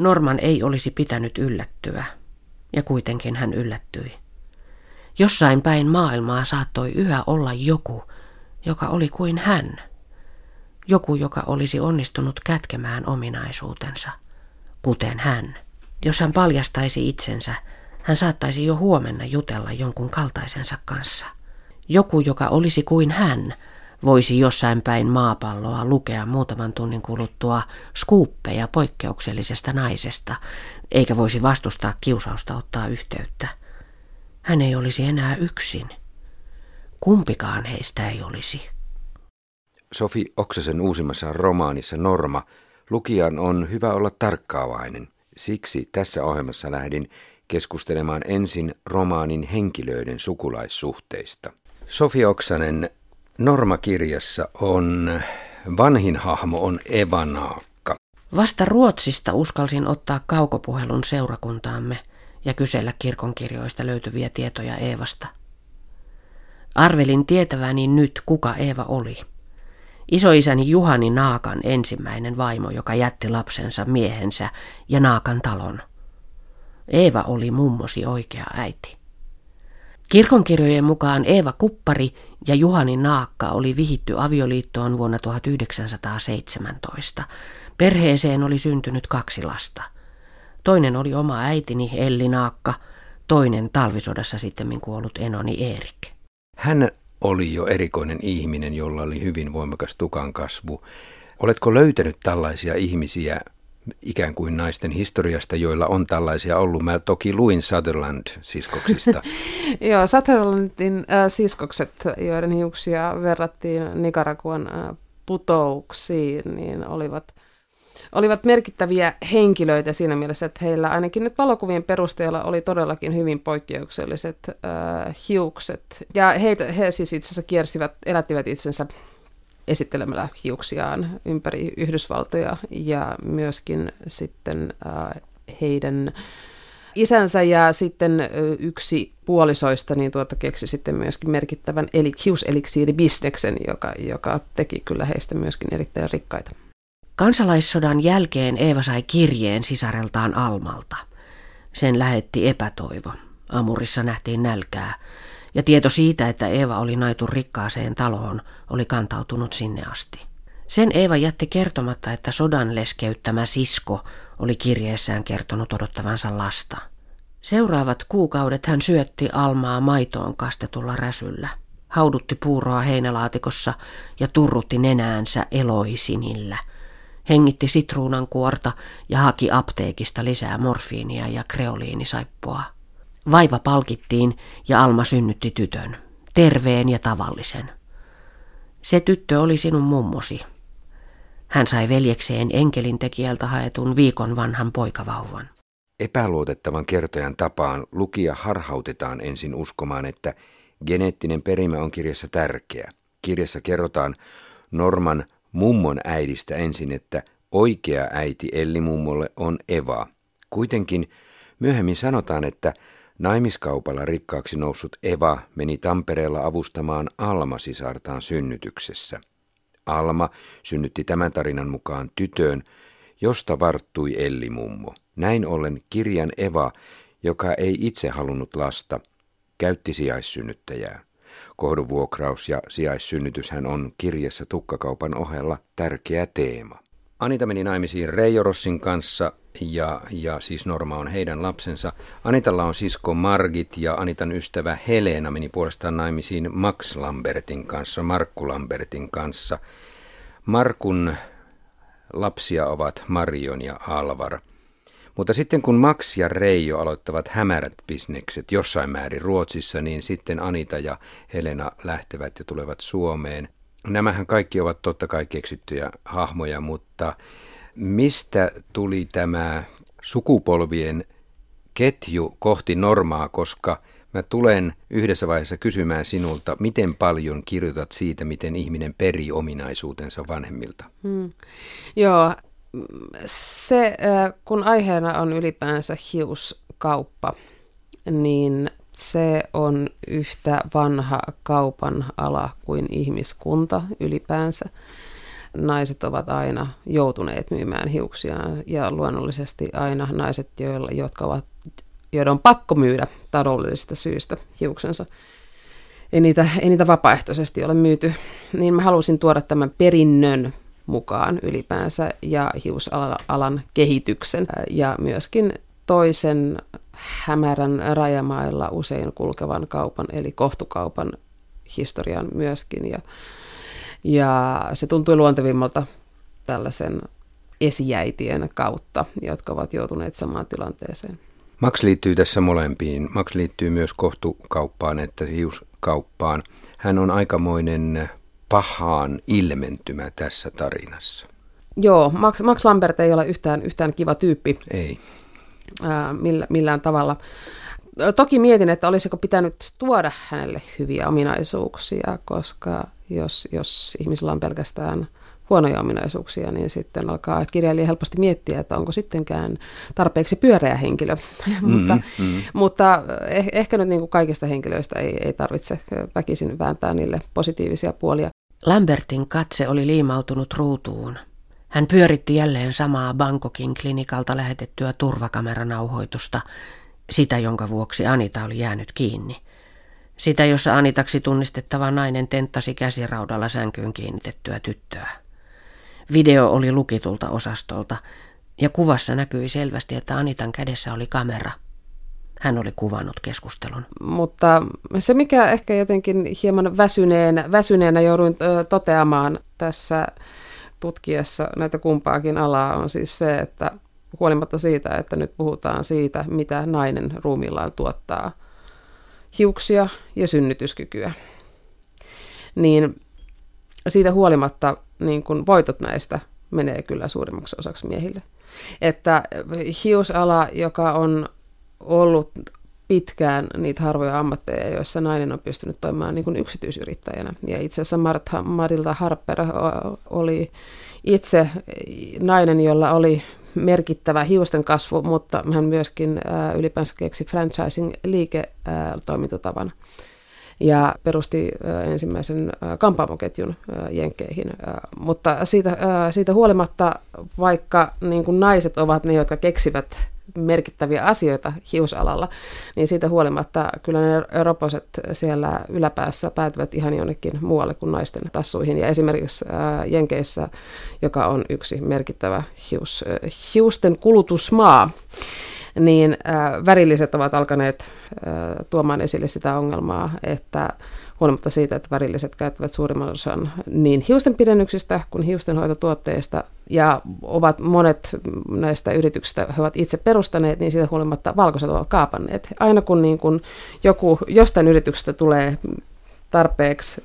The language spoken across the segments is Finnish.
Norman ei olisi pitänyt yllättyä, ja kuitenkin hän yllättyi. Jossain päin maailmaa saattoi yhä olla joku, joka oli kuin hän. Joku, joka olisi onnistunut kätkemään ominaisuutensa, kuten hän. Jos hän paljastaisi itsensä, hän saattaisi jo huomenna jutella jonkun kaltaisensa kanssa. Joku, joka olisi kuin hän, voisi jossain päin maapalloa lukea muutaman tunnin kuluttua skuuppeja poikkeuksellisesta naisesta, eikä voisi vastustaa kiusausta ottaa yhteyttä. Hän ei olisi enää yksin. Kumpikaan heistä ei olisi. Sofi Oksasen uusimmassa romaanissa Norma lukijan on hyvä olla tarkkaavainen. Siksi tässä ohjelmassa lähdin keskustelemaan ensin romaanin henkilöiden sukulaissuhteista. Sofi Oksanen, Norma-kirjassa on vanhin hahmo on Eva Naakka. Vasta Ruotsista uskalsin ottaa kaukopuhelun seurakuntaamme ja kysellä kirkonkirjoista löytyviä tietoja Eevasta. Arvelin tietäväni nyt, kuka Eeva oli. Isoisäni Juhani Naakan ensimmäinen vaimo, joka jätti lapsensa miehensä ja Naakan talon. Eeva oli mummosi oikea äiti. Kirkonkirjojen mukaan Eeva Kuppari ja Juhani Naakka oli vihitty avioliittoon vuonna 1917. Perheeseen oli syntynyt kaksi lasta. Toinen oli oma äitini Elli Naakka, toinen talvisodassa sitten kuollut enoni Erik. Hän oli jo erikoinen ihminen, jolla oli hyvin voimakas tukan kasvu. Oletko löytänyt tällaisia ihmisiä ikään kuin naisten historiasta, joilla on tällaisia ollut. Mä toki luin Sutherland-siskoksista. Joo, Sutherlandin äh, siskokset, joiden hiuksia verrattiin Nicaraguan äh, putouksiin, niin olivat, olivat merkittäviä henkilöitä siinä mielessä, että heillä ainakin nyt valokuvien perusteella oli todellakin hyvin poikkeukselliset äh, hiukset. Ja heitä, he siis itse asiassa kiersivät, elättivät itsensä esittelemällä hiuksiaan ympäri Yhdysvaltoja ja myöskin sitten äh, heidän isänsä ja sitten yksi puolisoista niin tuota keksi sitten myöskin merkittävän eli, hiuseliksiiribisneksen, joka, joka teki kyllä heistä myöskin erittäin rikkaita. Kansalaissodan jälkeen Eeva sai kirjeen sisareltaan Almalta. Sen lähetti epätoivo. Amurissa nähtiin nälkää ja tieto siitä, että Eeva oli naitu rikkaaseen taloon, oli kantautunut sinne asti. Sen Eeva jätti kertomatta, että sodan leskeyttämä sisko oli kirjeessään kertonut odottavansa lasta. Seuraavat kuukaudet hän syötti Almaa maitoon kastetulla räsyllä, haudutti puuroa heinälaatikossa ja turrutti nenäänsä eloisinillä. Hengitti sitruunan kuorta ja haki apteekista lisää morfiinia ja kreoliinisaippua. Vaiva palkittiin ja Alma synnytti tytön, terveen ja tavallisen. Se tyttö oli sinun mummosi. Hän sai veljekseen enkelin tekijältä haetun viikon vanhan poikavauvan. Epäluotettavan kertojan tapaan lukija harhautetaan ensin uskomaan, että geneettinen perimä on kirjassa tärkeä. Kirjassa kerrotaan Norman mummon äidistä ensin, että oikea äiti Elli mummolle on Eva. Kuitenkin myöhemmin sanotaan, että Naimiskaupalla rikkaaksi noussut Eva meni Tampereella avustamaan Alma-sisartaan synnytyksessä. Alma synnytti tämän tarinan mukaan tytön, josta varttui Elli-mummo. Näin ollen kirjan Eva, joka ei itse halunnut lasta, käytti sijaissynnyttäjää. Kohduvuokraus ja sijaissynnytyshän on kirjassa tukkakaupan ohella tärkeä teema. Anita meni naimisiin Reijo Rossin kanssa ja, ja siis Norma on heidän lapsensa. Anitalla on sisko Margit ja Anitan ystävä Helena meni puolestaan naimisiin Max Lambertin kanssa, Markku Lambertin kanssa. Markun lapsia ovat Marion ja Alvar. Mutta sitten kun Max ja Reijo aloittavat hämärät bisnekset jossain määrin Ruotsissa, niin sitten Anita ja Helena lähtevät ja tulevat Suomeen. Nämähän kaikki ovat totta kai keksittyjä hahmoja, mutta Mistä tuli tämä sukupolvien ketju kohti normaa, koska mä tulen yhdessä vaiheessa kysymään sinulta, miten paljon kirjoitat siitä, miten ihminen peri ominaisuutensa vanhemmilta? Hmm. Joo, se kun aiheena on ylipäänsä hiuskauppa, niin se on yhtä vanha kaupan ala kuin ihmiskunta ylipäänsä. Naiset ovat aina joutuneet myymään hiuksiaan ja luonnollisesti aina naiset, joilla, jotka ovat, joiden on pakko myydä taloudellisista syistä hiuksensa. Ei niitä, ei niitä vapaaehtoisesti ole myyty. Niin mä halusin tuoda tämän perinnön mukaan ylipäänsä ja hiusalan kehityksen ja myöskin toisen hämärän rajamailla usein kulkevan kaupan, eli kohtukaupan historian myöskin. Ja, ja se tuntui luontevimmalta tällaisen esijäitien kautta, jotka ovat joutuneet samaan tilanteeseen. Max liittyy tässä molempiin. Max liittyy myös kohtukauppaan että hiuskauppaan. Hän on aikamoinen pahaan ilmentymä tässä tarinassa. Joo, Max, Max Lambert ei ole yhtään, yhtään kiva tyyppi. Ei. Ää, millä, millään tavalla. Toki mietin, että olisiko pitänyt tuoda hänelle hyviä ominaisuuksia, koska jos, jos ihmisellä on pelkästään huonoja ominaisuuksia, niin sitten alkaa kirjailija helposti miettiä, että onko sittenkään tarpeeksi pyöreä henkilö. Mm, mutta, mm. mutta eh, ehkä nyt niin kuin kaikista henkilöistä ei, ei tarvitse väkisin vääntää niille positiivisia puolia. Lambertin katse oli liimautunut ruutuun. Hän pyöritti jälleen samaa Bangkokin klinikalta lähetettyä turvakameranauhoitusta, sitä jonka vuoksi Anita oli jäänyt kiinni. Sitä, jossa Anitaksi tunnistettava nainen tenttasi käsiraudalla sänkyyn kiinnitettyä tyttöä. Video oli lukitulta osastolta, ja kuvassa näkyi selvästi, että Anitan kädessä oli kamera. Hän oli kuvannut keskustelun. Mutta se, mikä ehkä jotenkin hieman väsyneen, väsyneenä jouduin toteamaan tässä tutkiessa näitä kumpaakin alaa, on siis se, että huolimatta siitä, että nyt puhutaan siitä, mitä nainen ruumillaan tuottaa hiuksia ja synnytyskykyä, niin siitä huolimatta niin kun voitot näistä menee kyllä suurimmaksi osaksi miehille. Että hiusala, joka on ollut pitkään niitä harvoja ammatteja, joissa nainen on pystynyt toimimaan niin kuin yksityisyrittäjänä. Ja itse asiassa Martha, Marilda Harper oli itse nainen, jolla oli merkittävä hiusten kasvu, mutta hän myöskin ylipäänsä keksi franchising-liiketoimintatavan ja perusti ensimmäisen kampaamoketjun Jenkkeihin. Mutta siitä, siitä huolimatta, vaikka niin kuin naiset ovat ne, jotka keksivät merkittäviä asioita hiusalalla, niin siitä huolimatta kyllä ne roposet siellä yläpäässä päätyvät ihan jonnekin muualle kuin naisten tassuihin. Ja esimerkiksi Jenkeissä, joka on yksi merkittävä hius, hiusten kulutusmaa, niin värilliset ovat alkaneet tuomaan esille sitä ongelmaa, että huolimatta siitä, että värilliset käyttävät suurimman osan niin hiusten pidennyksistä kuin hiustenhoitotuotteista, ja ovat monet näistä yrityksistä he ovat itse perustaneet, niin siitä huolimatta valkoiset ovat kaapanneet. Aina kun, niin kun joku jostain yrityksestä tulee tarpeeksi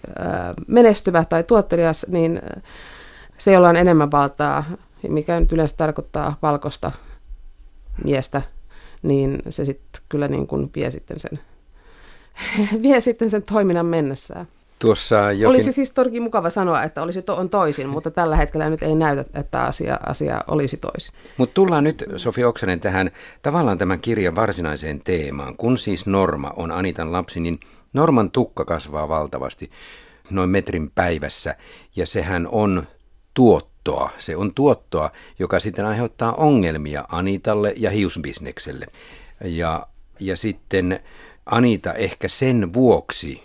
menestyvä tai tuottelias, niin se, jolla on enemmän valtaa, mikä nyt yleensä tarkoittaa valkoista miestä, niin se sitten kyllä niin kuin vie sitten sen, vie sitten sen toiminnan mennessään. Tuossa jokin... Olisi siis toki mukava sanoa, että olisi to- on toisin, mutta tällä hetkellä nyt ei näytä, että asia, asia olisi toisin. Mutta tullaan nyt, Sofi Oksanen, tähän tavallaan tämän kirjan varsinaiseen teemaan. Kun siis Norma on Anitan lapsi, niin Norman tukka kasvaa valtavasti, noin metrin päivässä, ja sehän on tuottoa. Se on tuottoa, joka sitten aiheuttaa ongelmia Anitalle ja hiusbisnekselle. Ja, ja sitten Anita ehkä sen vuoksi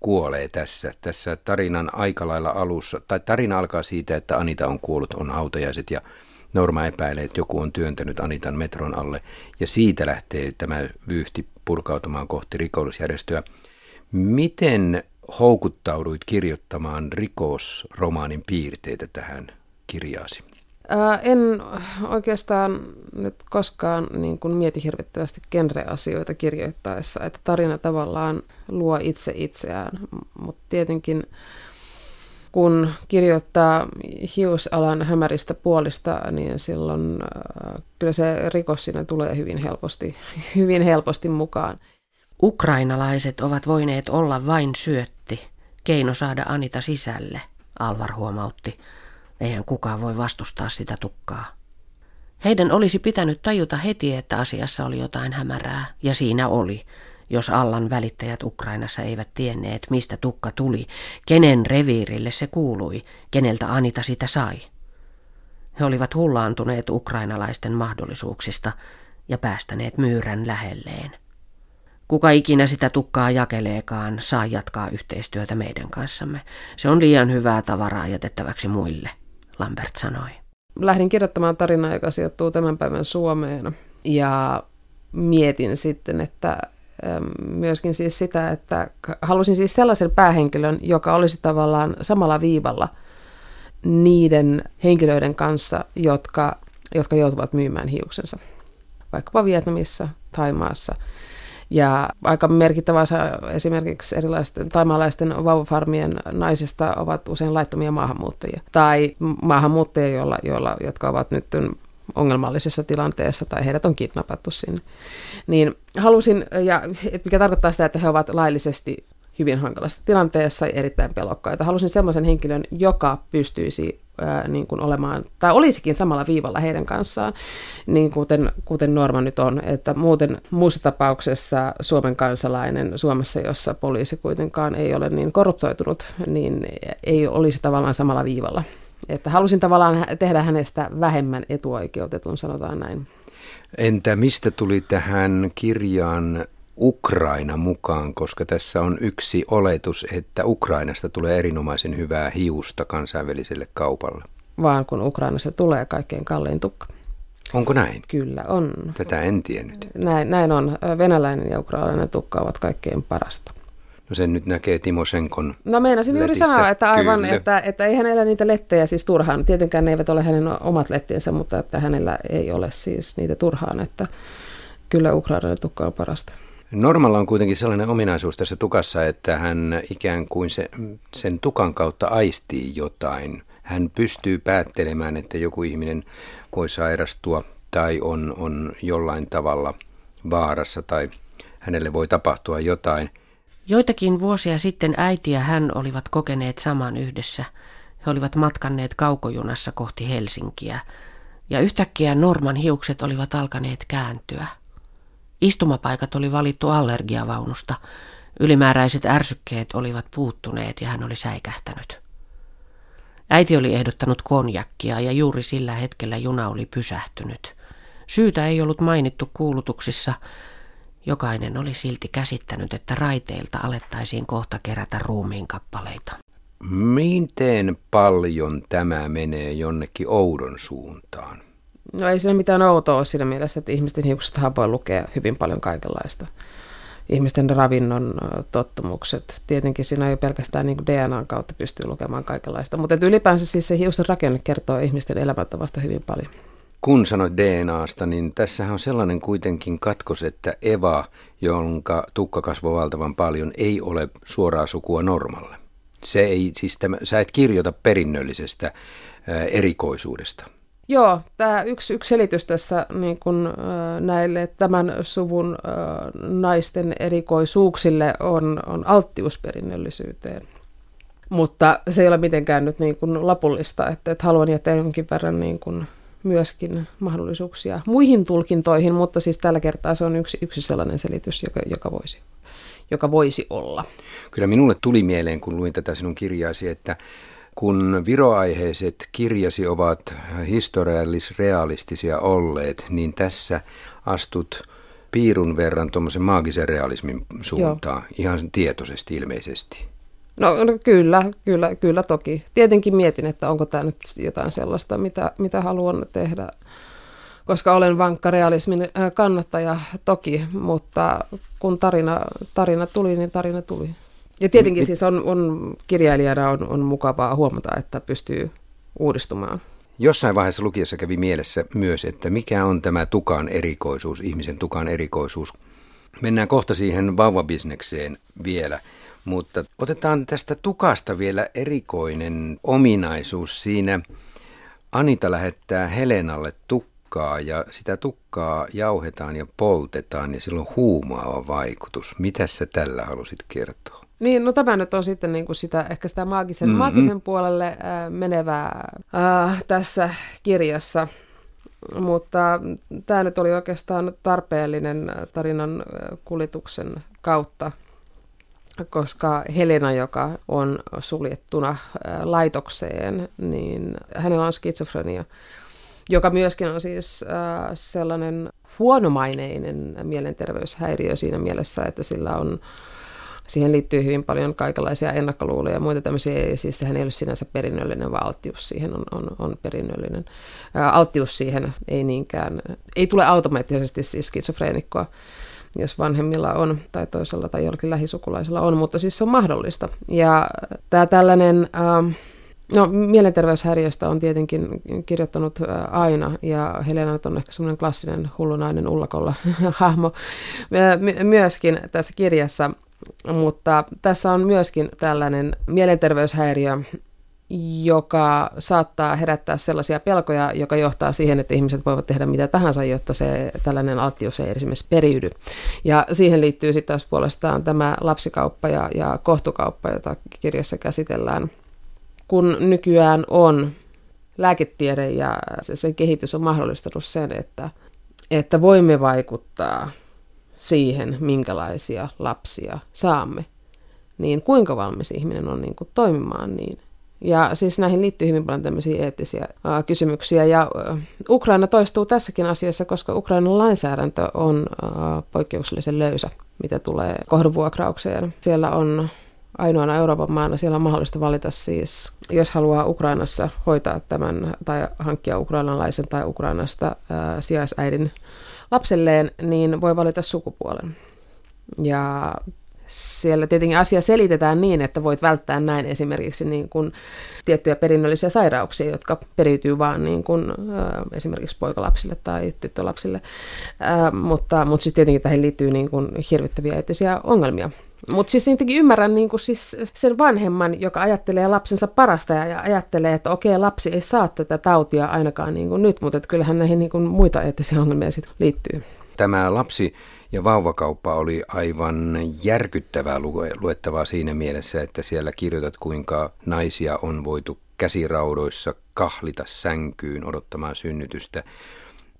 kuolee tässä, tässä tarinan aikalailla alussa. Tai tarina alkaa siitä, että Anita on kuollut, on hautajaiset ja Norma epäilee, että joku on työntänyt Anitan metron alle. Ja siitä lähtee tämä vyyhti purkautumaan kohti rikollisjärjestöä. Miten houkuttauduit kirjoittamaan rikosromaanin piirteitä tähän kirjaasi? Ää, en oikeastaan nyt koskaan niin kuin mieti hirvittävästi genre-asioita kirjoittaessa, että tarina tavallaan luo itse itseään, mutta tietenkin kun kirjoittaa hiusalan hämäristä puolista, niin silloin äh, kyllä se rikos siinä tulee hyvin helposti, hyvin helposti mukaan. Ukrainalaiset ovat voineet olla vain syötti, keino saada Anita sisälle, Alvar huomautti. Eihän kukaan voi vastustaa sitä tukkaa. Heidän olisi pitänyt tajuta heti, että asiassa oli jotain hämärää, ja siinä oli. jos Allan välittäjät Ukrainassa eivät tienneet, mistä tukka tuli, kenen reviirille se kuului, keneltä Anita sitä sai. He olivat hullaantuneet ukrainalaisten mahdollisuuksista ja päästäneet myyrän lähelleen. Kuka ikinä sitä tukkaa jakeleekaan, saa jatkaa yhteistyötä meidän kanssamme. Se on liian hyvää tavaraa jätettäväksi muille, Lambert sanoi. Lähdin kirjoittamaan tarinaa, joka sijoittuu tämän päivän Suomeen. Ja mietin sitten, että myöskin siis sitä, että halusin siis sellaisen päähenkilön, joka olisi tavallaan samalla viivalla niiden henkilöiden kanssa, jotka, jotka joutuvat myymään hiuksensa. Vaikkapa Vietnamissa, Taimaassa – ja aika merkittävä osa esimerkiksi erilaisten taimalaisten vauvafarmien naisista ovat usein laittomia maahanmuuttajia. Tai maahanmuuttajia, joilla, joilla, jotka ovat nyt ongelmallisessa tilanteessa tai heidät on kidnappattu sinne. Niin halusin, ja mikä tarkoittaa sitä, että he ovat laillisesti hyvin hankalassa tilanteessa ja erittäin pelokkaita. Halusin sellaisen henkilön, joka pystyisi ää, niin kuin olemaan, tai olisikin samalla viivalla heidän kanssaan, niin kuten, kuten Norma nyt on. Että muuten muussa tapauksessa Suomen kansalainen Suomessa, jossa poliisi kuitenkaan ei ole niin korruptoitunut, niin ei olisi tavallaan samalla viivalla. Että halusin tavallaan tehdä hänestä vähemmän etuoikeutetun, sanotaan näin. Entä mistä tuli tähän kirjaan Ukraina mukaan, koska tässä on yksi oletus, että Ukrainasta tulee erinomaisen hyvää hiusta kansainväliselle kaupalle. Vaan kun Ukrainasta tulee kaikkein kallein tukka. Onko näin? Kyllä on. Tätä en tiennyt. Näin, näin on. Venäläinen ja ukrainalainen tukka ovat kaikkein parasta. No sen nyt näkee Timo Senkon No meinasin juuri sanoa, että aivan, että, että ei hänellä niitä lettejä siis turhaan. Tietenkään ne eivät ole hänen omat lettiensä, mutta että hänellä ei ole siis niitä turhaan, että kyllä ukrainalainen tukka on parasta. Normalla on kuitenkin sellainen ominaisuus tässä tukassa, että hän ikään kuin se, sen tukan kautta aistii jotain. Hän pystyy päättelemään, että joku ihminen voi sairastua tai on, on jollain tavalla vaarassa tai hänelle voi tapahtua jotain. Joitakin vuosia sitten äiti ja hän olivat kokeneet saman yhdessä. He olivat matkanneet kaukojunassa kohti Helsinkiä ja yhtäkkiä Norman hiukset olivat alkaneet kääntyä. Istumapaikat oli valittu allergiavaunusta. Ylimääräiset ärsykkeet olivat puuttuneet ja hän oli säikähtänyt. Äiti oli ehdottanut konjakkia ja juuri sillä hetkellä juna oli pysähtynyt. Syytä ei ollut mainittu kuulutuksissa. Jokainen oli silti käsittänyt, että raiteilta alettaisiin kohta kerätä ruumiin kappaleita. Miten paljon tämä menee jonnekin oudon suuntaan? No ei siinä mitään outoa ole siinä mielessä, että ihmisten hiuksista voi lukea hyvin paljon kaikenlaista. Ihmisten ravinnon tottumukset. Tietenkin siinä ei pelkästään niin DNAn kautta pystyy lukemaan kaikenlaista. Mutta ylipäänsä siis se hiusten rakenne kertoo ihmisten elämäntavasta hyvin paljon. Kun sanoit DNAsta, niin tässä on sellainen kuitenkin katkos, että Eva, jonka tukka kasvoi valtavan paljon, ei ole suoraa sukua Normalle. Se ei, siis tämä, sä et kirjoita perinnöllisestä erikoisuudesta. Joo, tämä yksi, yksi selitys tässä niin kun, näille tämän suvun naisten erikoisuuksille on, on alttiusperinnöllisyyteen. Mutta se ei ole mitenkään nyt niin kun lapullista, että, että haluan jättää jonkin verran niin kun myöskin mahdollisuuksia muihin tulkintoihin, mutta siis tällä kertaa se on yksi, yksi sellainen selitys, joka, joka, voisi, joka voisi olla. Kyllä minulle tuli mieleen, kun luin tätä sinun kirjaasi, että kun viroaiheiset kirjasi ovat historiallis-realistisia olleet, niin tässä astut piirun verran tuommoisen maagisen realismin suuntaan, Joo. ihan tietoisesti ilmeisesti. No, no kyllä, kyllä, kyllä toki. Tietenkin mietin, että onko tämä nyt jotain sellaista, mitä, mitä haluan tehdä, koska olen vankka realismin äh, kannattaja toki, mutta kun tarina, tarina tuli, niin tarina tuli. Ja tietenkin siis on, on kirjailijana on, on mukavaa huomata, että pystyy uudistumaan. Jossain vaiheessa lukiessa kävi mielessä myös, että mikä on tämä tukan erikoisuus, ihmisen tukan erikoisuus. Mennään kohta siihen vauvabisnekseen vielä, mutta otetaan tästä tukasta vielä erikoinen ominaisuus siinä. Anita lähettää Helenalle tukkaa ja sitä tukkaa jauhetaan ja poltetaan ja sillä on huumaava vaikutus. Mitä sä tällä halusit kertoa? Niin, no tämä nyt on sitten niin kuin sitä, ehkä sitä maagisen, mm-hmm. maagisen puolelle äh, menevää äh, tässä kirjassa. mutta tämä nyt oli oikeastaan tarpeellinen tarinan kuljetuksen kautta, koska Helena, joka on suljettuna laitokseen, niin hänellä on skitsofrenia, joka myöskin on siis sellainen huonomaineinen mielenterveyshäiriö siinä mielessä, että sillä on siihen liittyy hyvin paljon kaikenlaisia ennakkoluuloja ja muita tämmöisiä, siis sehän ei ole sinänsä perinnöllinen, vaan alttius siihen on, on, on perinnöllinen. Alttius siihen ei niinkään, ei tule automaattisesti siis skitsofreenikkoa, jos vanhemmilla on tai toisella tai jollakin lähisukulaisella on, mutta siis se on mahdollista. Ja tämä tällainen... Ää, No, mielenterveyshäiriöstä on tietenkin kirjoittanut aina, ja Helena on ehkä semmoinen klassinen hullunainen ullakolla hahmo myöskin tässä kirjassa. Mutta tässä on myöskin tällainen mielenterveyshäiriö, joka saattaa herättää sellaisia pelkoja, joka johtaa siihen, että ihmiset voivat tehdä mitä tahansa, jotta se tällainen alttius ei esimerkiksi periydy. Ja siihen liittyy sitten taas puolestaan tämä lapsikauppa ja, ja kohtukauppa, jota kirjassa käsitellään. Kun nykyään on lääketiede ja sen kehitys on mahdollistanut sen, että, että voimme vaikuttaa siihen, minkälaisia lapsia saamme, niin kuinka valmis ihminen on niin kuin toimimaan niin. Ja siis näihin liittyy hyvin paljon tämmöisiä eettisiä ää, kysymyksiä. Ja ää, Ukraina toistuu tässäkin asiassa, koska Ukrainan lainsäädäntö on ää, poikkeuksellisen löysä, mitä tulee kohdunvuokraukseen. Siellä on ainoana Euroopan maana siellä on mahdollista valita siis, jos haluaa Ukrainassa hoitaa tämän tai hankkia ukrainalaisen tai Ukrainasta ää, sijaisäidin lapselleen, niin voi valita sukupuolen. Ja siellä tietenkin asia selitetään niin, että voit välttää näin esimerkiksi niin kuin tiettyjä perinnöllisiä sairauksia, jotka periytyy vaan niin kuin, esimerkiksi poikalapsille tai tyttölapsille. Äh, mutta mutta sitten tietenkin tähän liittyy niin kuin hirvittäviä eettisiä ongelmia. Mutta siis niitäkin ymmärrän niin kuin siis sen vanhemman, joka ajattelee lapsensa parasta ja ajattelee, että okei, lapsi ei saa tätä tautia ainakaan niin kuin nyt, mutta kyllähän näihin niin kuin muita eettisiä ongelmia sitten liittyy. Tämä lapsi ja vauvakauppa oli aivan järkyttävää luettavaa siinä mielessä, että siellä kirjoitat, kuinka naisia on voitu käsiraudoissa kahlita sänkyyn odottamaan synnytystä.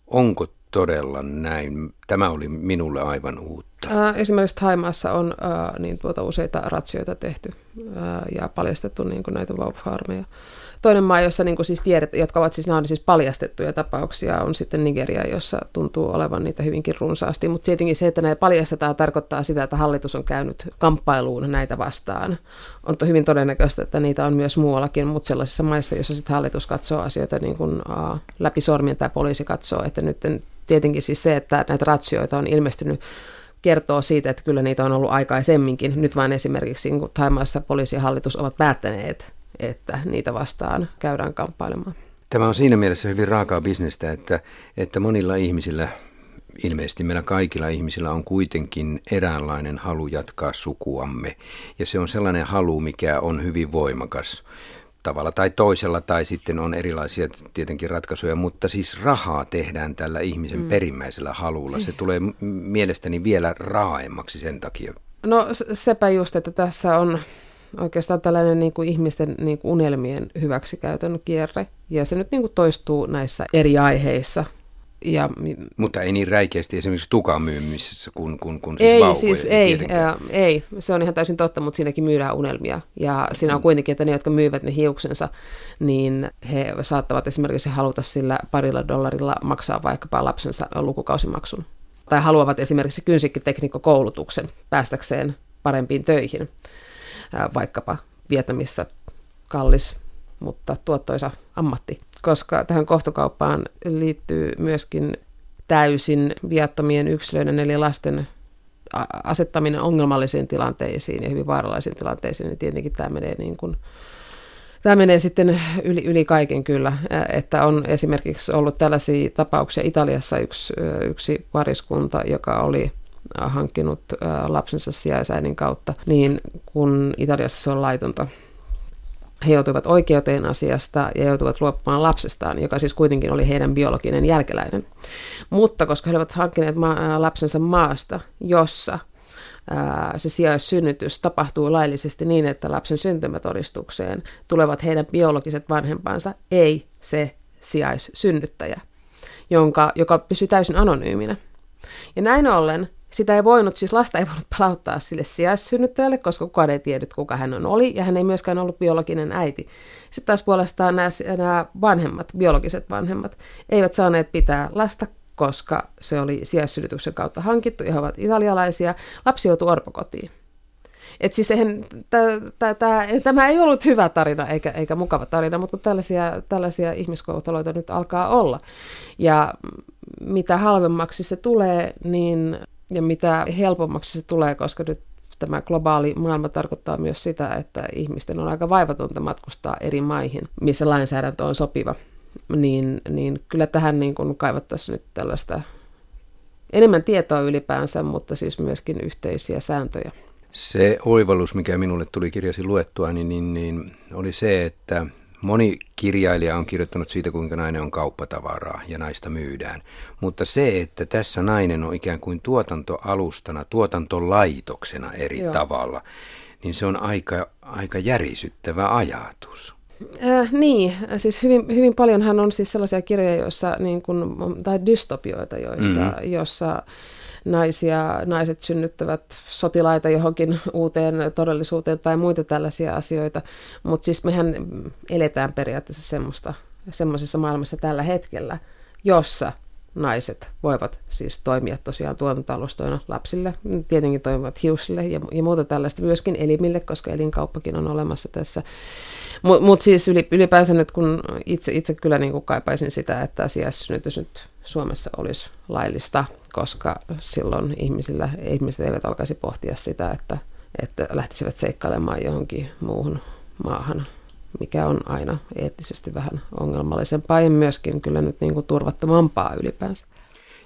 Onko todella näin. Tämä oli minulle aivan uutta. Esimerkiksi Haimaassa on niin tuota useita ratsioita tehty ja paljastettu niin kuin näitä vauvafarmeja. Toinen maa, jossa niin kuin siis tiedet, jotka ovat siis, on siis paljastettuja tapauksia, on sitten Nigeria, jossa tuntuu olevan niitä hyvinkin runsaasti. Mutta tietenkin se, että näitä paljastetaan, tarkoittaa sitä, että hallitus on käynyt kamppailuun näitä vastaan. On hyvin todennäköistä, että niitä on myös muuallakin, mutta sellaisissa maissa, joissa sitten hallitus katsoo asioita niin kuin, uh, läpi sormien tai poliisi katsoo, että nyt tietenkin siis se, että näitä ratsioita on ilmestynyt kertoo siitä, että kyllä niitä on ollut aikaisemminkin. Nyt vain esimerkiksi niin Taimaassa poliisi ja hallitus ovat päättäneet että niitä vastaan käydään kamppailemaan. Tämä on siinä mielessä hyvin raakaa bisnestä, että, että monilla ihmisillä, ilmeisesti meillä kaikilla ihmisillä on kuitenkin eräänlainen halu jatkaa sukuamme. Ja se on sellainen halu, mikä on hyvin voimakas tavalla tai toisella, tai sitten on erilaisia tietenkin ratkaisuja, mutta siis rahaa tehdään tällä ihmisen mm. perimmäisellä halulla. Se tulee mielestäni vielä raaemmaksi sen takia. No sepä just, että tässä on oikeastaan tällainen niin kuin ihmisten niin kuin unelmien hyväksikäytön kierre. Ja se nyt niin kuin toistuu näissä eri aiheissa. Ja, Mutta ei niin räikeästi esimerkiksi tukan myymisessä kuin, kuin, kuin siis ei, vauvoja, siis ei, ää, ei, se on ihan täysin totta, mutta siinäkin myydään unelmia. Ja siinä on mm. kuitenkin, että ne, jotka myyvät ne hiuksensa, niin he saattavat esimerkiksi haluta sillä parilla dollarilla maksaa vaikkapa lapsensa lukukausimaksun. Tai haluavat esimerkiksi kynsikkiteknikkokoulutuksen päästäkseen parempiin töihin vaikkapa Vietnamissa kallis, mutta tuottoisa ammatti, koska tähän kohtokauppaan liittyy myöskin täysin viattomien yksilöiden eli lasten asettaminen ongelmallisiin tilanteisiin ja hyvin vaarallisiin tilanteisiin, niin tietenkin tämä menee niin kuin, Tämä menee sitten yli, yli kaiken kyllä, että on esimerkiksi ollut tällaisia tapauksia. Italiassa yksi, yksi pariskunta, joka oli hankkinut lapsensa sijaisäidin kautta, niin kun Italiassa se on laitonta, he joutuivat oikeuteen asiasta ja joutuivat luopumaan lapsestaan, joka siis kuitenkin oli heidän biologinen jälkeläinen. Mutta koska he olivat hankkineet ma- lapsensa maasta, jossa se sijaissynnytys tapahtuu laillisesti niin, että lapsen syntymätodistukseen tulevat heidän biologiset vanhempansa, ei se sijaissynnyttäjä. jonka, joka pysyy täysin anonyyminä. Ja näin ollen sitä ei voinut, siis lasta ei voinut palauttaa sille sijaissynnyttäjälle, koska kukaan ei tiedä, kuka hän on oli, ja hän ei myöskään ollut biologinen äiti. Sitten taas puolestaan nämä, nämä vanhemmat, biologiset vanhemmet, eivät saaneet pitää lasta, koska se oli sijaissynnytyksen kautta hankittu, ja he ovat italialaisia. Lapsi joutui orpokotiin. Et siis eihän, tä, tä, tämä ei ollut hyvä tarina eikä, eikä mukava tarina, mutta tällaisia, tällaisia ihmiskohtaloita nyt alkaa olla. Ja mitä halvemmaksi se tulee, niin ja mitä helpommaksi se tulee, koska nyt tämä globaali maailma tarkoittaa myös sitä, että ihmisten on aika vaivatonta matkustaa eri maihin, missä lainsäädäntö on sopiva. Niin, niin kyllä tähän niin kuin kaivattaisiin nyt tällaista enemmän tietoa ylipäänsä, mutta siis myöskin yhteisiä sääntöjä. Se oivallus, mikä minulle tuli kirjasi luettua, niin, niin, niin oli se, että Moni kirjailija on kirjoittanut siitä, kuinka nainen on kauppatavaraa ja naista myydään. Mutta se, että tässä nainen on ikään kuin tuotantoalustana, tuotantolaitoksena eri Joo. tavalla, niin se on aika, aika järisyttävä ajatus. Äh, niin, siis hyvin, hyvin paljonhan on siis sellaisia kirjoja, joissa, niin kuin, tai dystopioita, joissa, mm-hmm. jossa naisia, naiset synnyttävät sotilaita johonkin uuteen todellisuuteen tai muita tällaisia asioita. Mutta siis mehän eletään periaatteessa semmoista, semmoisessa maailmassa tällä hetkellä, jossa naiset voivat siis toimia tosiaan tuotantoalustoina lapsille, tietenkin toimivat hiusille ja, ja muuta tällaista myöskin elimille, koska elinkauppakin on olemassa tässä. Mutta mut siis ylipäänsä nyt, kun itse, itse kyllä niin kuin kaipaisin sitä, että sijaissynnytys nyt Suomessa olisi laillista, koska silloin ihmisillä, ihmiset eivät alkaisi pohtia sitä, että, että lähtisivät seikkailemaan johonkin muuhun maahan, mikä on aina eettisesti vähän ongelmallisempaa ja myöskin kyllä nyt niin kuin turvattomampaa ylipäänsä.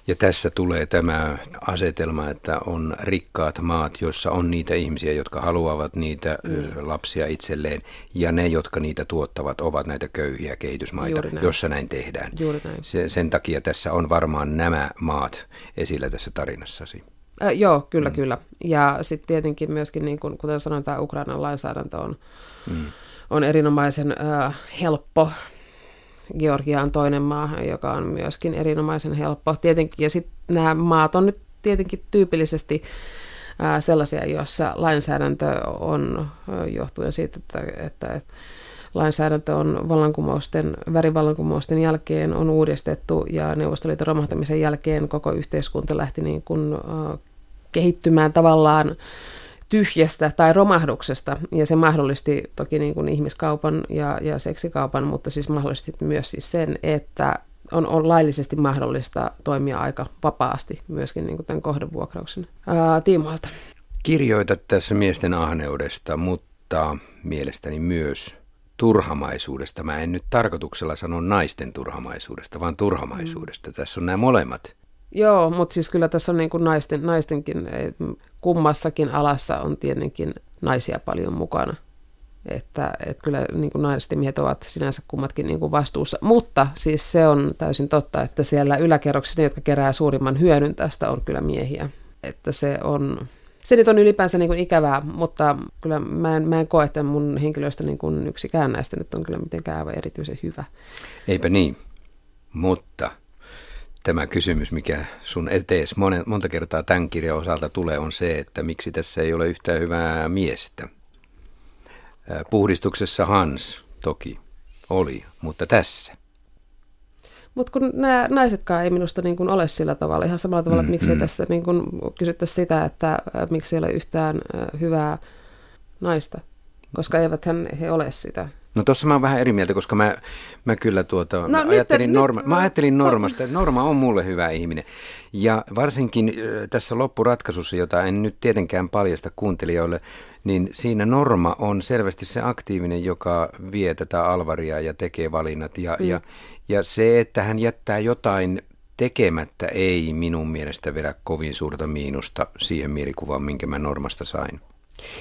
Ja tässä tulee tämä asetelma, että on rikkaat maat, joissa on niitä ihmisiä, jotka haluavat niitä mm. lapsia itselleen, ja ne, jotka niitä tuottavat, ovat näitä köyhiä kehitysmaita, näin. jossa näin tehdään. Juuri näin. Se, sen takia tässä on varmaan nämä maat esillä tässä tarinassasi. Äh, joo, kyllä, mm. kyllä. Ja sitten tietenkin myöskin, niin kun, kuten sanoin, tämä Ukrainan lainsäädäntö on, mm. On erinomaisen äh, helppo Georgia on toinen maa, joka on myöskin erinomaisen helppo. Tietenkin, ja sitten nämä maat on nyt tietenkin tyypillisesti ää, sellaisia, joissa lainsäädäntö on, johtuen siitä, että, että, että lainsäädäntö on vallankumousten, värivallankumousten jälkeen on uudistettu ja Neuvostoliiton romahtamisen jälkeen koko yhteiskunta lähti niin kuin, äh, kehittymään tavallaan tyhjästä tai romahduksesta, ja se mahdollisti toki niin kuin ihmiskaupan ja, ja seksikaupan, mutta siis mahdollisti myös siis sen, että on, on laillisesti mahdollista toimia aika vapaasti myöskin niin kuin tämän kohdevuokrauksen ää, tiimoilta. Kirjoitat tässä miesten ahneudesta, mutta mielestäni myös turhamaisuudesta. Mä en nyt tarkoituksella sano naisten turhamaisuudesta, vaan turhamaisuudesta. Mm. Tässä on nämä molemmat Joo, mutta siis kyllä tässä on niin kuin naisten, naistenkin, kummassakin alassa on tietenkin naisia paljon mukana. Että, että kyllä niin kuin naiset ja miehet ovat sinänsä kummatkin niin kuin vastuussa. Mutta siis se on täysin totta, että siellä yläkerroksissa ne, jotka kerää suurimman hyödyn tästä, on kyllä miehiä. Että se on, se nyt on ylipäänsä niin kuin ikävää, mutta kyllä mä en, mä en koe, että mun henkilöistä niin kuin yksikään näistä nyt on kyllä mitenkään erityisen hyvä. Eipä niin, mutta tämä kysymys, mikä sun etees monta kertaa tämän kirjan osalta tulee, on se, että miksi tässä ei ole yhtään hyvää miestä. Puhdistuksessa Hans toki oli, mutta tässä. Mutta kun nämä naisetkaan ei minusta niin kuin ole sillä tavalla, ihan samalla tavalla, mm, että miksei mm. tässä niin kuin kysyttäisi sitä, että miksi ei ole yhtään hyvää naista, koska eivät he ole sitä. No tuossa mä oon vähän eri mieltä, koska mä, mä kyllä tuota, no, ajattelin, nyt, Norma, nyt, mä ajattelin Normasta, että Norma on mulle hyvä ihminen. Ja varsinkin tässä loppuratkaisussa, jota en nyt tietenkään paljasta kuuntelijoille, niin siinä Norma on selvästi se aktiivinen, joka vie tätä Alvaria ja tekee valinnat. Ja, mm. ja, ja se, että hän jättää jotain tekemättä, ei minun mielestä vedä kovin suurta miinusta siihen mielikuvaan, minkä mä Normasta sain.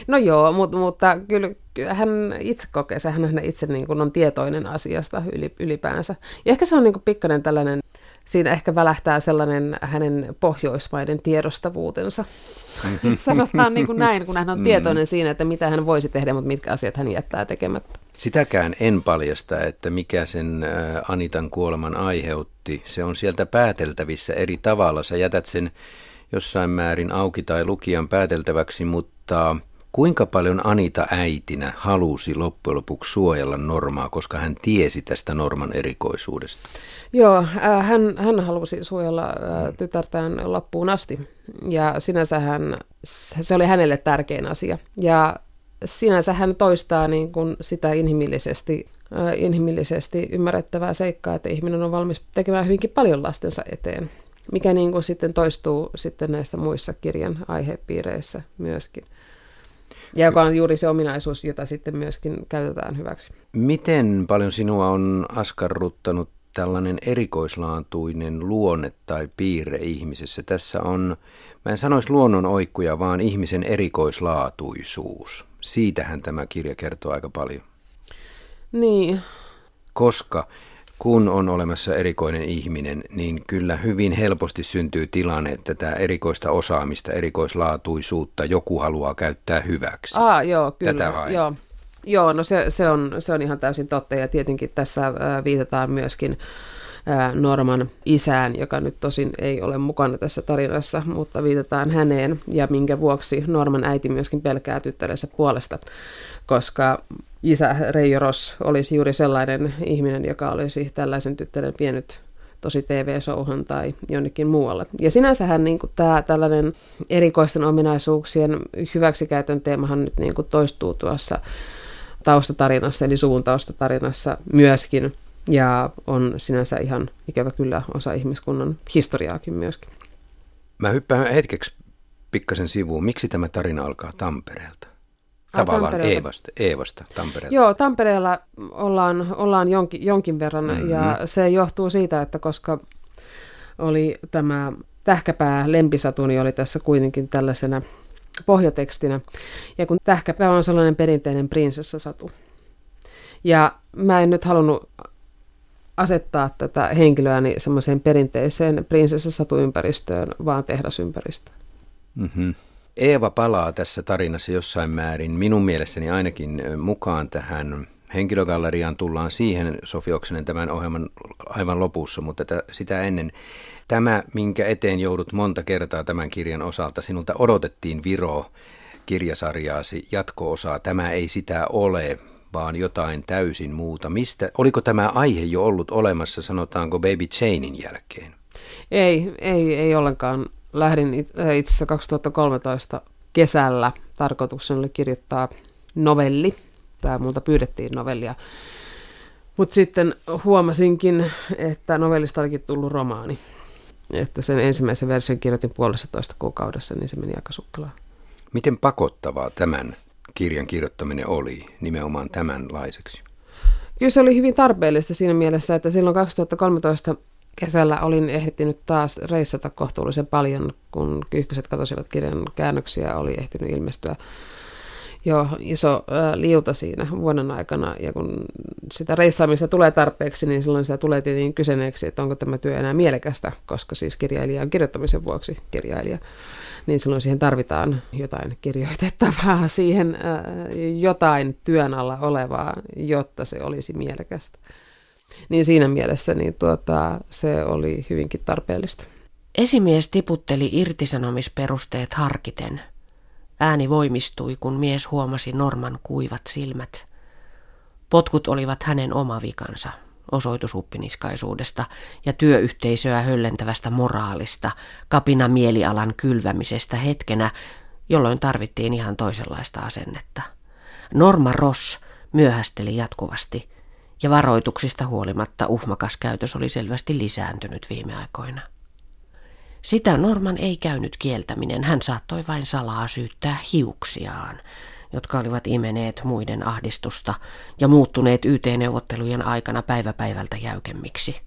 No joo, mutta, mutta kyllä hän itse kokee se, hän itse niin kuin on tietoinen asiasta ylipäänsä. Ja ehkä se on niin kuin pikkainen tällainen, siinä ehkä välähtää sellainen hänen pohjoismaiden tiedostavuutensa. Sanotaan niin kuin näin, kun hän on mm. tietoinen siinä, että mitä hän voisi tehdä, mutta mitkä asiat hän jättää tekemättä. Sitäkään en paljasta, että mikä sen Anitan kuoleman aiheutti. Se on sieltä pääteltävissä eri tavalla. Sä jätät sen jossain määrin auki tai lukijan pääteltäväksi, mutta kuinka paljon Anita äitinä halusi loppujen lopuksi suojella Normaa, koska hän tiesi tästä Norman erikoisuudesta? Joo, äh, hän, hän halusi suojella äh, tytärtään loppuun asti ja sinänsä hän, se oli hänelle tärkein asia. Ja sinänsä hän toistaa niin kuin sitä inhimillisesti, äh, inhimillisesti ymmärrettävää seikkaa, että ihminen on valmis tekemään hyvinkin paljon lastensa eteen, mikä niin kuin sitten toistuu sitten näissä muissa kirjan aihepiireissä myöskin. Ja joka on juuri se ominaisuus, jota sitten myöskin käytetään hyväksi. Miten paljon sinua on askarruttanut tällainen erikoislaatuinen luonne tai piirre ihmisessä? Tässä on, mä en sanoisi luonnon oikkuja, vaan ihmisen erikoislaatuisuus. Siitähän tämä kirja kertoo aika paljon. Niin. Koska kun on olemassa erikoinen ihminen, niin kyllä hyvin helposti syntyy tilanne, että tämä erikoista osaamista, erikoislaatuisuutta joku haluaa käyttää hyväksi. Ah, joo, kyllä. Tätä vain. Joo. Joo, no se, se, on, se on ihan täysin totta ja tietenkin tässä viitataan myöskin äh, Norman isään, joka nyt tosin ei ole mukana tässä tarinassa, mutta viitataan häneen ja minkä vuoksi Norman äiti myöskin pelkää tyttärensä puolesta, koska isä Reijo Ross olisi juuri sellainen ihminen, joka olisi tällaisen tyttären vienyt tosi TV-souhan tai jonnekin muualle. Ja sinänsähän niin tämä tällainen erikoisten ominaisuuksien hyväksikäytön teemahan nyt niin kuin toistuu tuossa taustatarinassa, eli suvun taustatarinassa myöskin, ja on sinänsä ihan ikävä kyllä osa ihmiskunnan historiaakin myöskin. Mä hyppään hetkeksi pikkasen sivuun. Miksi tämä tarina alkaa Tampereelta? Tavallaan Eevasta, Eevasta Tampereella. Joo, Tampereella ollaan, ollaan jonkin, jonkin verran mm-hmm. ja se johtuu siitä, että koska oli tämä Tähkäpää lempisatuni oli tässä kuitenkin tällaisena pohjatekstinä. Ja kun Tähkäpää on sellainen perinteinen prinsessasatu. Ja mä en nyt halunnut asettaa tätä henkilöäni semmoiseen perinteiseen prinsessasatuympäristöön, vaan tehdasympäristöön. Mm-hmm. Eeva palaa tässä tarinassa jossain määrin, minun mielessäni ainakin mukaan tähän henkilögalleriaan tullaan siihen, Sofi Oksanen, tämän ohjelman aivan lopussa, mutta tätä, sitä ennen Tämä, minkä eteen joudut monta kertaa tämän kirjan osalta, sinulta odotettiin Viro kirjasarjaasi jatko-osaa. Tämä ei sitä ole, vaan jotain täysin muuta. Mistä, oliko tämä aihe jo ollut olemassa, sanotaanko Baby Chainin jälkeen? Ei, ei, ei ollenkaan. Lähdin itse asiassa 2013 kesällä. Tarkoituksena oli kirjoittaa novelli. Tämä multa pyydettiin novellia. Mutta sitten huomasinkin, että novellista olikin tullut romaani että sen ensimmäisen version kirjoitin puolessa toista kuukaudessa, niin se meni aika sukkelaan. Miten pakottavaa tämän kirjan kirjoittaminen oli nimenomaan tämänlaiseksi? Kyllä se oli hyvin tarpeellista siinä mielessä, että silloin 2013 kesällä olin ehtinyt taas reissata kohtuullisen paljon, kun Kyyhkyset katosivat kirjan käännöksiä, oli ehtinyt ilmestyä jo iso liuta siinä vuoden aikana, ja kun sitä reissaamista tulee tarpeeksi, niin silloin sitä tulee tietenkin kyseneeksi, että onko tämä työ enää mielekästä, koska siis kirjailija on kirjoittamisen vuoksi kirjailija, niin silloin siihen tarvitaan jotain kirjoitettavaa, siihen jotain työn alla olevaa, jotta se olisi mielekästä. Niin siinä mielessä niin tuota, se oli hyvinkin tarpeellista. Esimies tiputteli irtisanomisperusteet harkiten – Ääni voimistui, kun mies huomasi Norman kuivat silmät. Potkut olivat hänen oma vikansa, osoitusuppiniskaisuudesta ja työyhteisöä höllentävästä moraalista, kapina mielialan kylvämisestä hetkenä, jolloin tarvittiin ihan toisenlaista asennetta. Norma Ross myöhästeli jatkuvasti, ja varoituksista huolimatta uhmakas käytös oli selvästi lisääntynyt viime aikoina. Sitä Norman ei käynyt kieltäminen, hän saattoi vain salaa syyttää hiuksiaan, jotka olivat imeneet muiden ahdistusta ja muuttuneet YT-neuvottelujen aikana päivä päivältä jäykemmiksi.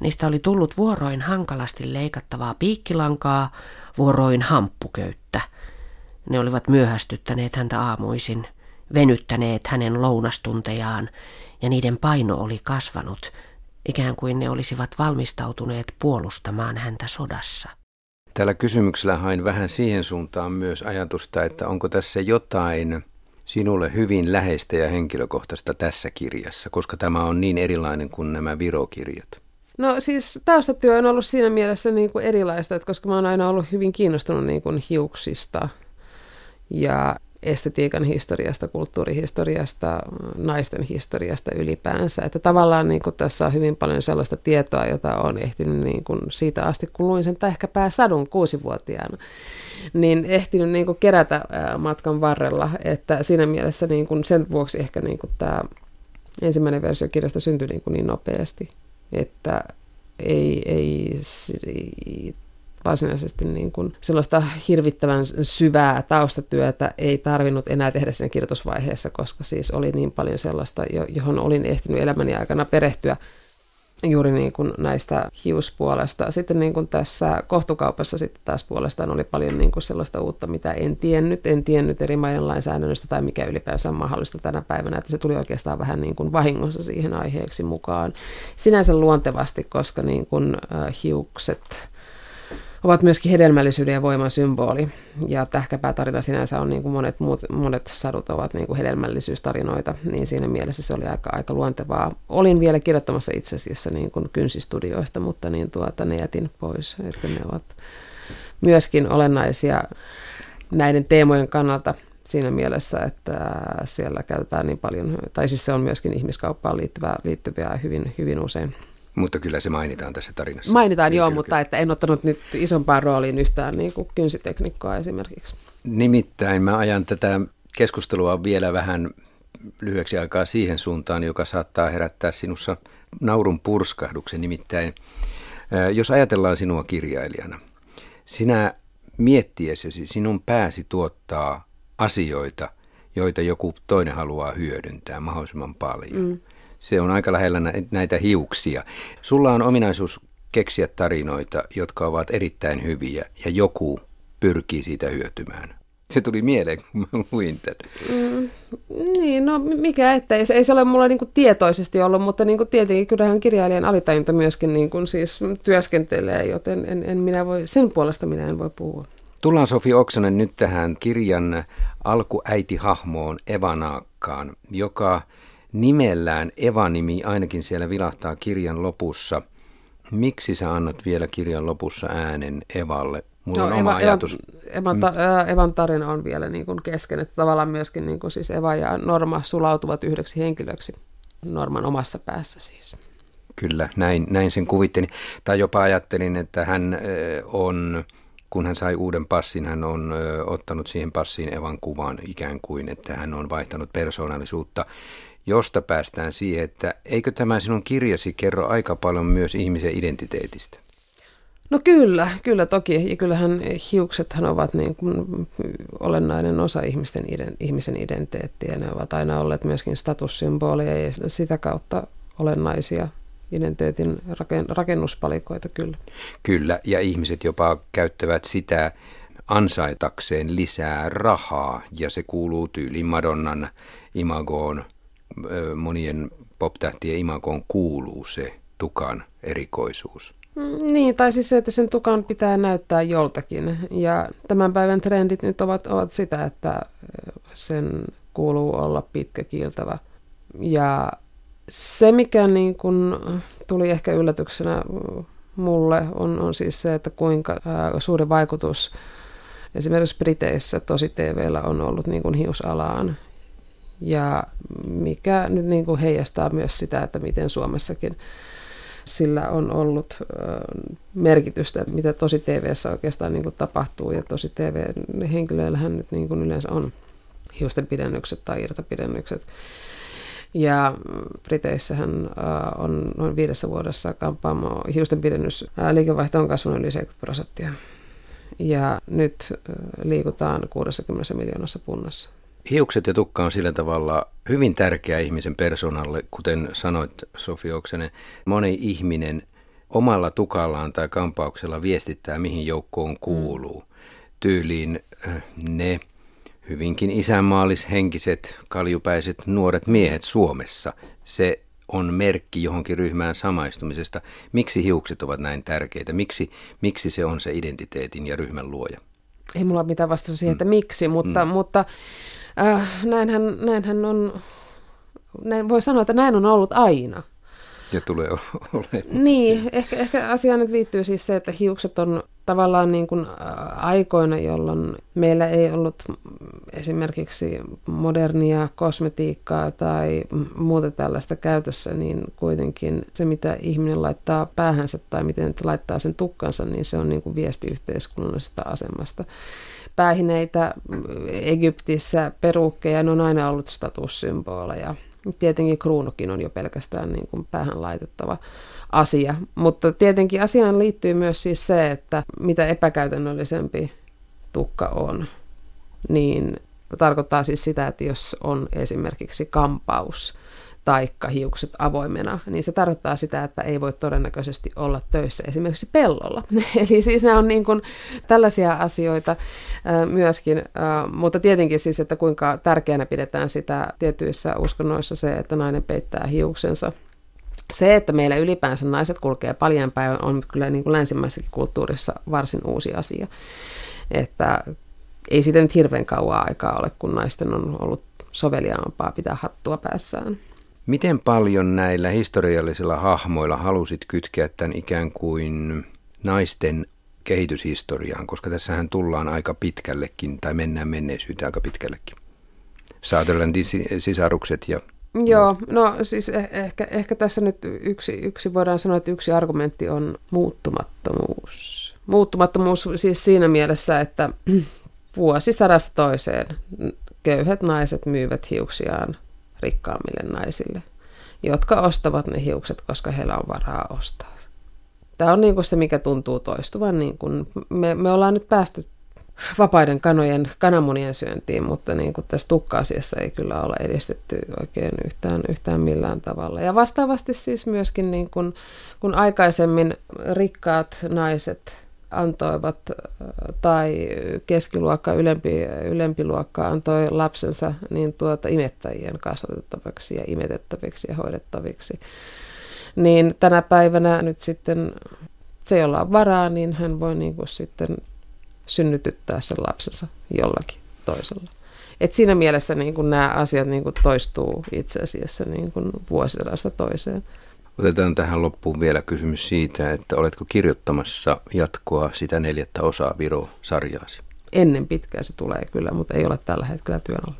Niistä oli tullut vuoroin hankalasti leikattavaa piikkilankaa, vuoroin hamppuköyttä. Ne olivat myöhästyttäneet häntä aamuisin, venyttäneet hänen lounastuntejaan, ja niiden paino oli kasvanut – ikään kuin ne olisivat valmistautuneet puolustamaan häntä sodassa. Tällä kysymyksellä hain vähän siihen suuntaan myös ajatusta, että onko tässä jotain sinulle hyvin läheistä ja henkilökohtaista tässä kirjassa, koska tämä on niin erilainen kuin nämä virokirjat? No siis taustatyö on ollut siinä mielessä niin kuin erilaista, että koska mä oon aina ollut hyvin kiinnostunut niin kuin hiuksista ja estetiikan historiasta, kulttuurihistoriasta, naisten historiasta ylipäänsä. Että tavallaan niin kuin tässä on hyvin paljon sellaista tietoa, jota on ehtinyt niin kuin siitä asti, kun luin sen ehkä sadun kuusivuotiaana, niin ehtinyt niin kuin kerätä matkan varrella. Että siinä mielessä niin kuin sen vuoksi ehkä niin kuin tämä ensimmäinen versio kirjasta syntyi niin, kuin niin nopeasti, että ei, ei varsinaisesti niin kuin sellaista hirvittävän syvää taustatyötä ei tarvinnut enää tehdä siinä kirjoitusvaiheessa, koska siis oli niin paljon sellaista, johon olin ehtinyt elämäni aikana perehtyä juuri niin kuin näistä hiuspuolesta. Sitten niin kuin tässä kohtukaupassa sitten taas puolestaan oli paljon niin kuin sellaista uutta, mitä en tiennyt. En tiennyt eri maiden lainsäädännöstä tai mikä ylipäänsä on mahdollista tänä päivänä. Että se tuli oikeastaan vähän niin kuin vahingossa siihen aiheeksi mukaan. Sinänsä luontevasti, koska niin kuin, hiukset ovat myöskin hedelmällisyyden ja voiman symboli. Ja tähkäpäätarina sinänsä on niin kuin monet, muut, monet sadut ovat niin kuin hedelmällisyystarinoita, niin siinä mielessä se oli aika, aika luontevaa. Olin vielä kirjoittamassa itse asiassa niin kuin kynsistudioista, mutta niin tuota, ne jätin pois, että ne ovat myöskin olennaisia näiden teemojen kannalta siinä mielessä, että siellä käytetään niin paljon, tai siis se on myöskin ihmiskauppaan liittyvää, liittyviä hyvin, hyvin usein. Mutta kyllä se mainitaan tässä tarinassa. Mainitaan niin, joo, kyllä, mutta kyllä. että en ottanut nyt isompaan rooliin yhtään niin kuin kynsiteknikkoa esimerkiksi. Nimittäin mä ajan tätä keskustelua vielä vähän lyhyeksi aikaa siihen suuntaan, joka saattaa herättää sinussa naurun purskahduksen. Nimittäin, jos ajatellaan sinua kirjailijana, sinä miettiessäsi sinun pääsi tuottaa asioita, joita joku toinen haluaa hyödyntää mahdollisimman paljon. Mm. Se on aika lähellä näitä hiuksia. Sulla on ominaisuus keksiä tarinoita, jotka ovat erittäin hyviä ja joku pyrkii siitä hyötymään. Se tuli mieleen, kun mä luin tämän. Mm, niin, no mikä että ei, ei se ole mulla niinku tietoisesti ollut, mutta niinku tietenkin kyllähän kirjailijan alitajunta myöskin niinku siis työskentelee, joten en, en minä voi, sen puolesta minä en voi puhua. Tullaan Sofi Oksanen nyt tähän kirjan alkuäitihahmoon Evanaakkaan, joka nimellään Eva-nimi ainakin siellä vilahtaa kirjan lopussa. Miksi sä annat vielä kirjan lopussa äänen Evalle? Mulla no, on Eva, oma ajatus. Evan, ta, mm. Evan tarina on vielä niin kuin kesken, että tavallaan myöskin niin kuin siis Eva ja Norma sulautuvat yhdeksi henkilöksi Norman omassa päässä siis. Kyllä, näin, näin sen kuvittelin. Tai jopa ajattelin, että hän on, kun hän sai uuden passin, hän on ottanut siihen passiin Evan kuvan ikään kuin, että hän on vaihtanut persoonallisuutta josta päästään siihen, että eikö tämä sinun kirjasi kerro aika paljon myös ihmisen identiteetistä? No kyllä, kyllä toki. Ja kyllähän hiuksethan ovat niin kuin olennainen osa ihmisten, ihmisen identiteettiä. Ne ovat aina olleet myöskin statussymboleja ja sitä kautta olennaisia identiteetin rakennuspalikoita kyllä. Kyllä, ja ihmiset jopa käyttävät sitä ansaitakseen lisää rahaa, ja se kuuluu tyyliin Madonnan imagoon monien poptähtien imakoon kuuluu se tukan erikoisuus. Mm, niin, tai siis se, että sen tukan pitää näyttää joltakin. Ja tämän päivän trendit nyt ovat, ovat sitä, että sen kuuluu olla pitkä kiiltävä. Ja se, mikä niin kun tuli ehkä yllätyksenä mulle, on, on siis se, että kuinka suuri vaikutus esimerkiksi Briteissä tosi TVllä on ollut niin kuin hiusalaan ja mikä nyt niin kuin heijastaa myös sitä, että miten Suomessakin sillä on ollut merkitystä, että mitä tosi TVssä oikeastaan niin kuin tapahtuu. Ja tosi TV-henkilöillähän nyt niin kuin yleensä on hiusten pidennykset tai irtapidennykset. Ja Briteissähän on noin viidessä vuodessa kampaamo hiusten pidennys liikevaihto on kasvanut yli 70 prosenttia. Ja nyt liikutaan 60 miljoonassa punnassa. Hiukset ja tukka on sillä tavalla hyvin tärkeä ihmisen persoonalle, kuten sanoit Sofi Oksanen. Moni ihminen omalla tukallaan tai kampauksella viestittää, mihin joukkoon kuuluu. Tyyliin äh, ne hyvinkin isänmaallishenkiset, kaljupäiset nuoret miehet Suomessa. Se on merkki johonkin ryhmään samaistumisesta. Miksi hiukset ovat näin tärkeitä? Miksi, miksi se on se identiteetin ja ryhmän luoja? Ei mulla mitään vastausta siihen, että mm. miksi, mutta, mm. mutta Äh, näinhän, näinhän on, näin voi sanoa, että näin on ollut aina. Ja tulee olemaan. Niin, ehkä, ehkä asiaan nyt liittyy siis se, että hiukset on tavallaan niin kuin aikoina, jolloin meillä ei ollut esimerkiksi modernia kosmetiikkaa tai muuta tällaista käytössä, niin kuitenkin se, mitä ihminen laittaa päähänsä tai miten laittaa sen tukkansa, niin se on niin kuin viesti yhteiskunnallisesta asemasta. Päähineitä Egyptissä, perukkeja, ne on aina ollut statussymboleja. Tietenkin kruunukin on jo pelkästään niin kuin päähän laitettava asia. Mutta tietenkin asiaan liittyy myös siis se, että mitä epäkäytännöllisempi tukka on, niin tarkoittaa siis sitä, että jos on esimerkiksi kampaus taikka hiukset avoimena, niin se tarkoittaa sitä, että ei voi todennäköisesti olla töissä esimerkiksi pellolla. Eli siis nämä on niin kuin tällaisia asioita myöskin, mutta tietenkin siis, että kuinka tärkeänä pidetään sitä tietyissä uskonnoissa se, että nainen peittää hiuksensa se, että meillä ylipäänsä naiset kulkee paljon päivän, on kyllä niin kuin länsimaisessakin kulttuurissa varsin uusi asia. Että ei siitä nyt hirveän kauan aikaa ole, kun naisten on ollut soveliaampaa pitää hattua päässään. Miten paljon näillä historiallisilla hahmoilla halusit kytkeä tämän ikään kuin naisten kehityshistoriaan, koska tässähän tullaan aika pitkällekin, tai mennään menneisyyteen aika pitkällekin. Sutherlandin sisarukset ja Joo, no siis eh- ehkä, ehkä tässä nyt yksi, yksi voidaan sanoa, että yksi argumentti on muuttumattomuus. Muuttumattomuus siis siinä mielessä, että vuosisadasta toiseen köyhät naiset myyvät hiuksiaan rikkaammille naisille, jotka ostavat ne hiukset, koska heillä on varaa ostaa. Tämä on niin kuin se, mikä tuntuu toistuvan. Niin kuin me, me ollaan nyt päästy vapaiden kanojen, kananmunien syöntiin, mutta niin kuin tässä tukka-asiassa ei kyllä ole edistetty oikein yhtään, yhtään millään tavalla. Ja vastaavasti siis myöskin, niin kuin, kun aikaisemmin rikkaat naiset antoivat, tai keskiluokka, ylempi, ylempi luokka antoi lapsensa niin tuota imettäjien kasvatettavaksi ja imetettäviksi ja hoidettaviksi, niin tänä päivänä nyt sitten se, jolla on varaa, niin hän voi niin kuin sitten synnytyttää sen lapsensa jollakin toisella. Et siinä mielessä niin kun nämä asiat niin kun toistuu itse asiassa niin kun vuosisadasta toiseen. Otetaan tähän loppuun vielä kysymys siitä, että oletko kirjoittamassa jatkoa sitä neljättä osaa Viro-sarjaasi? Ennen pitkää se tulee kyllä, mutta ei ole tällä hetkellä työn alla.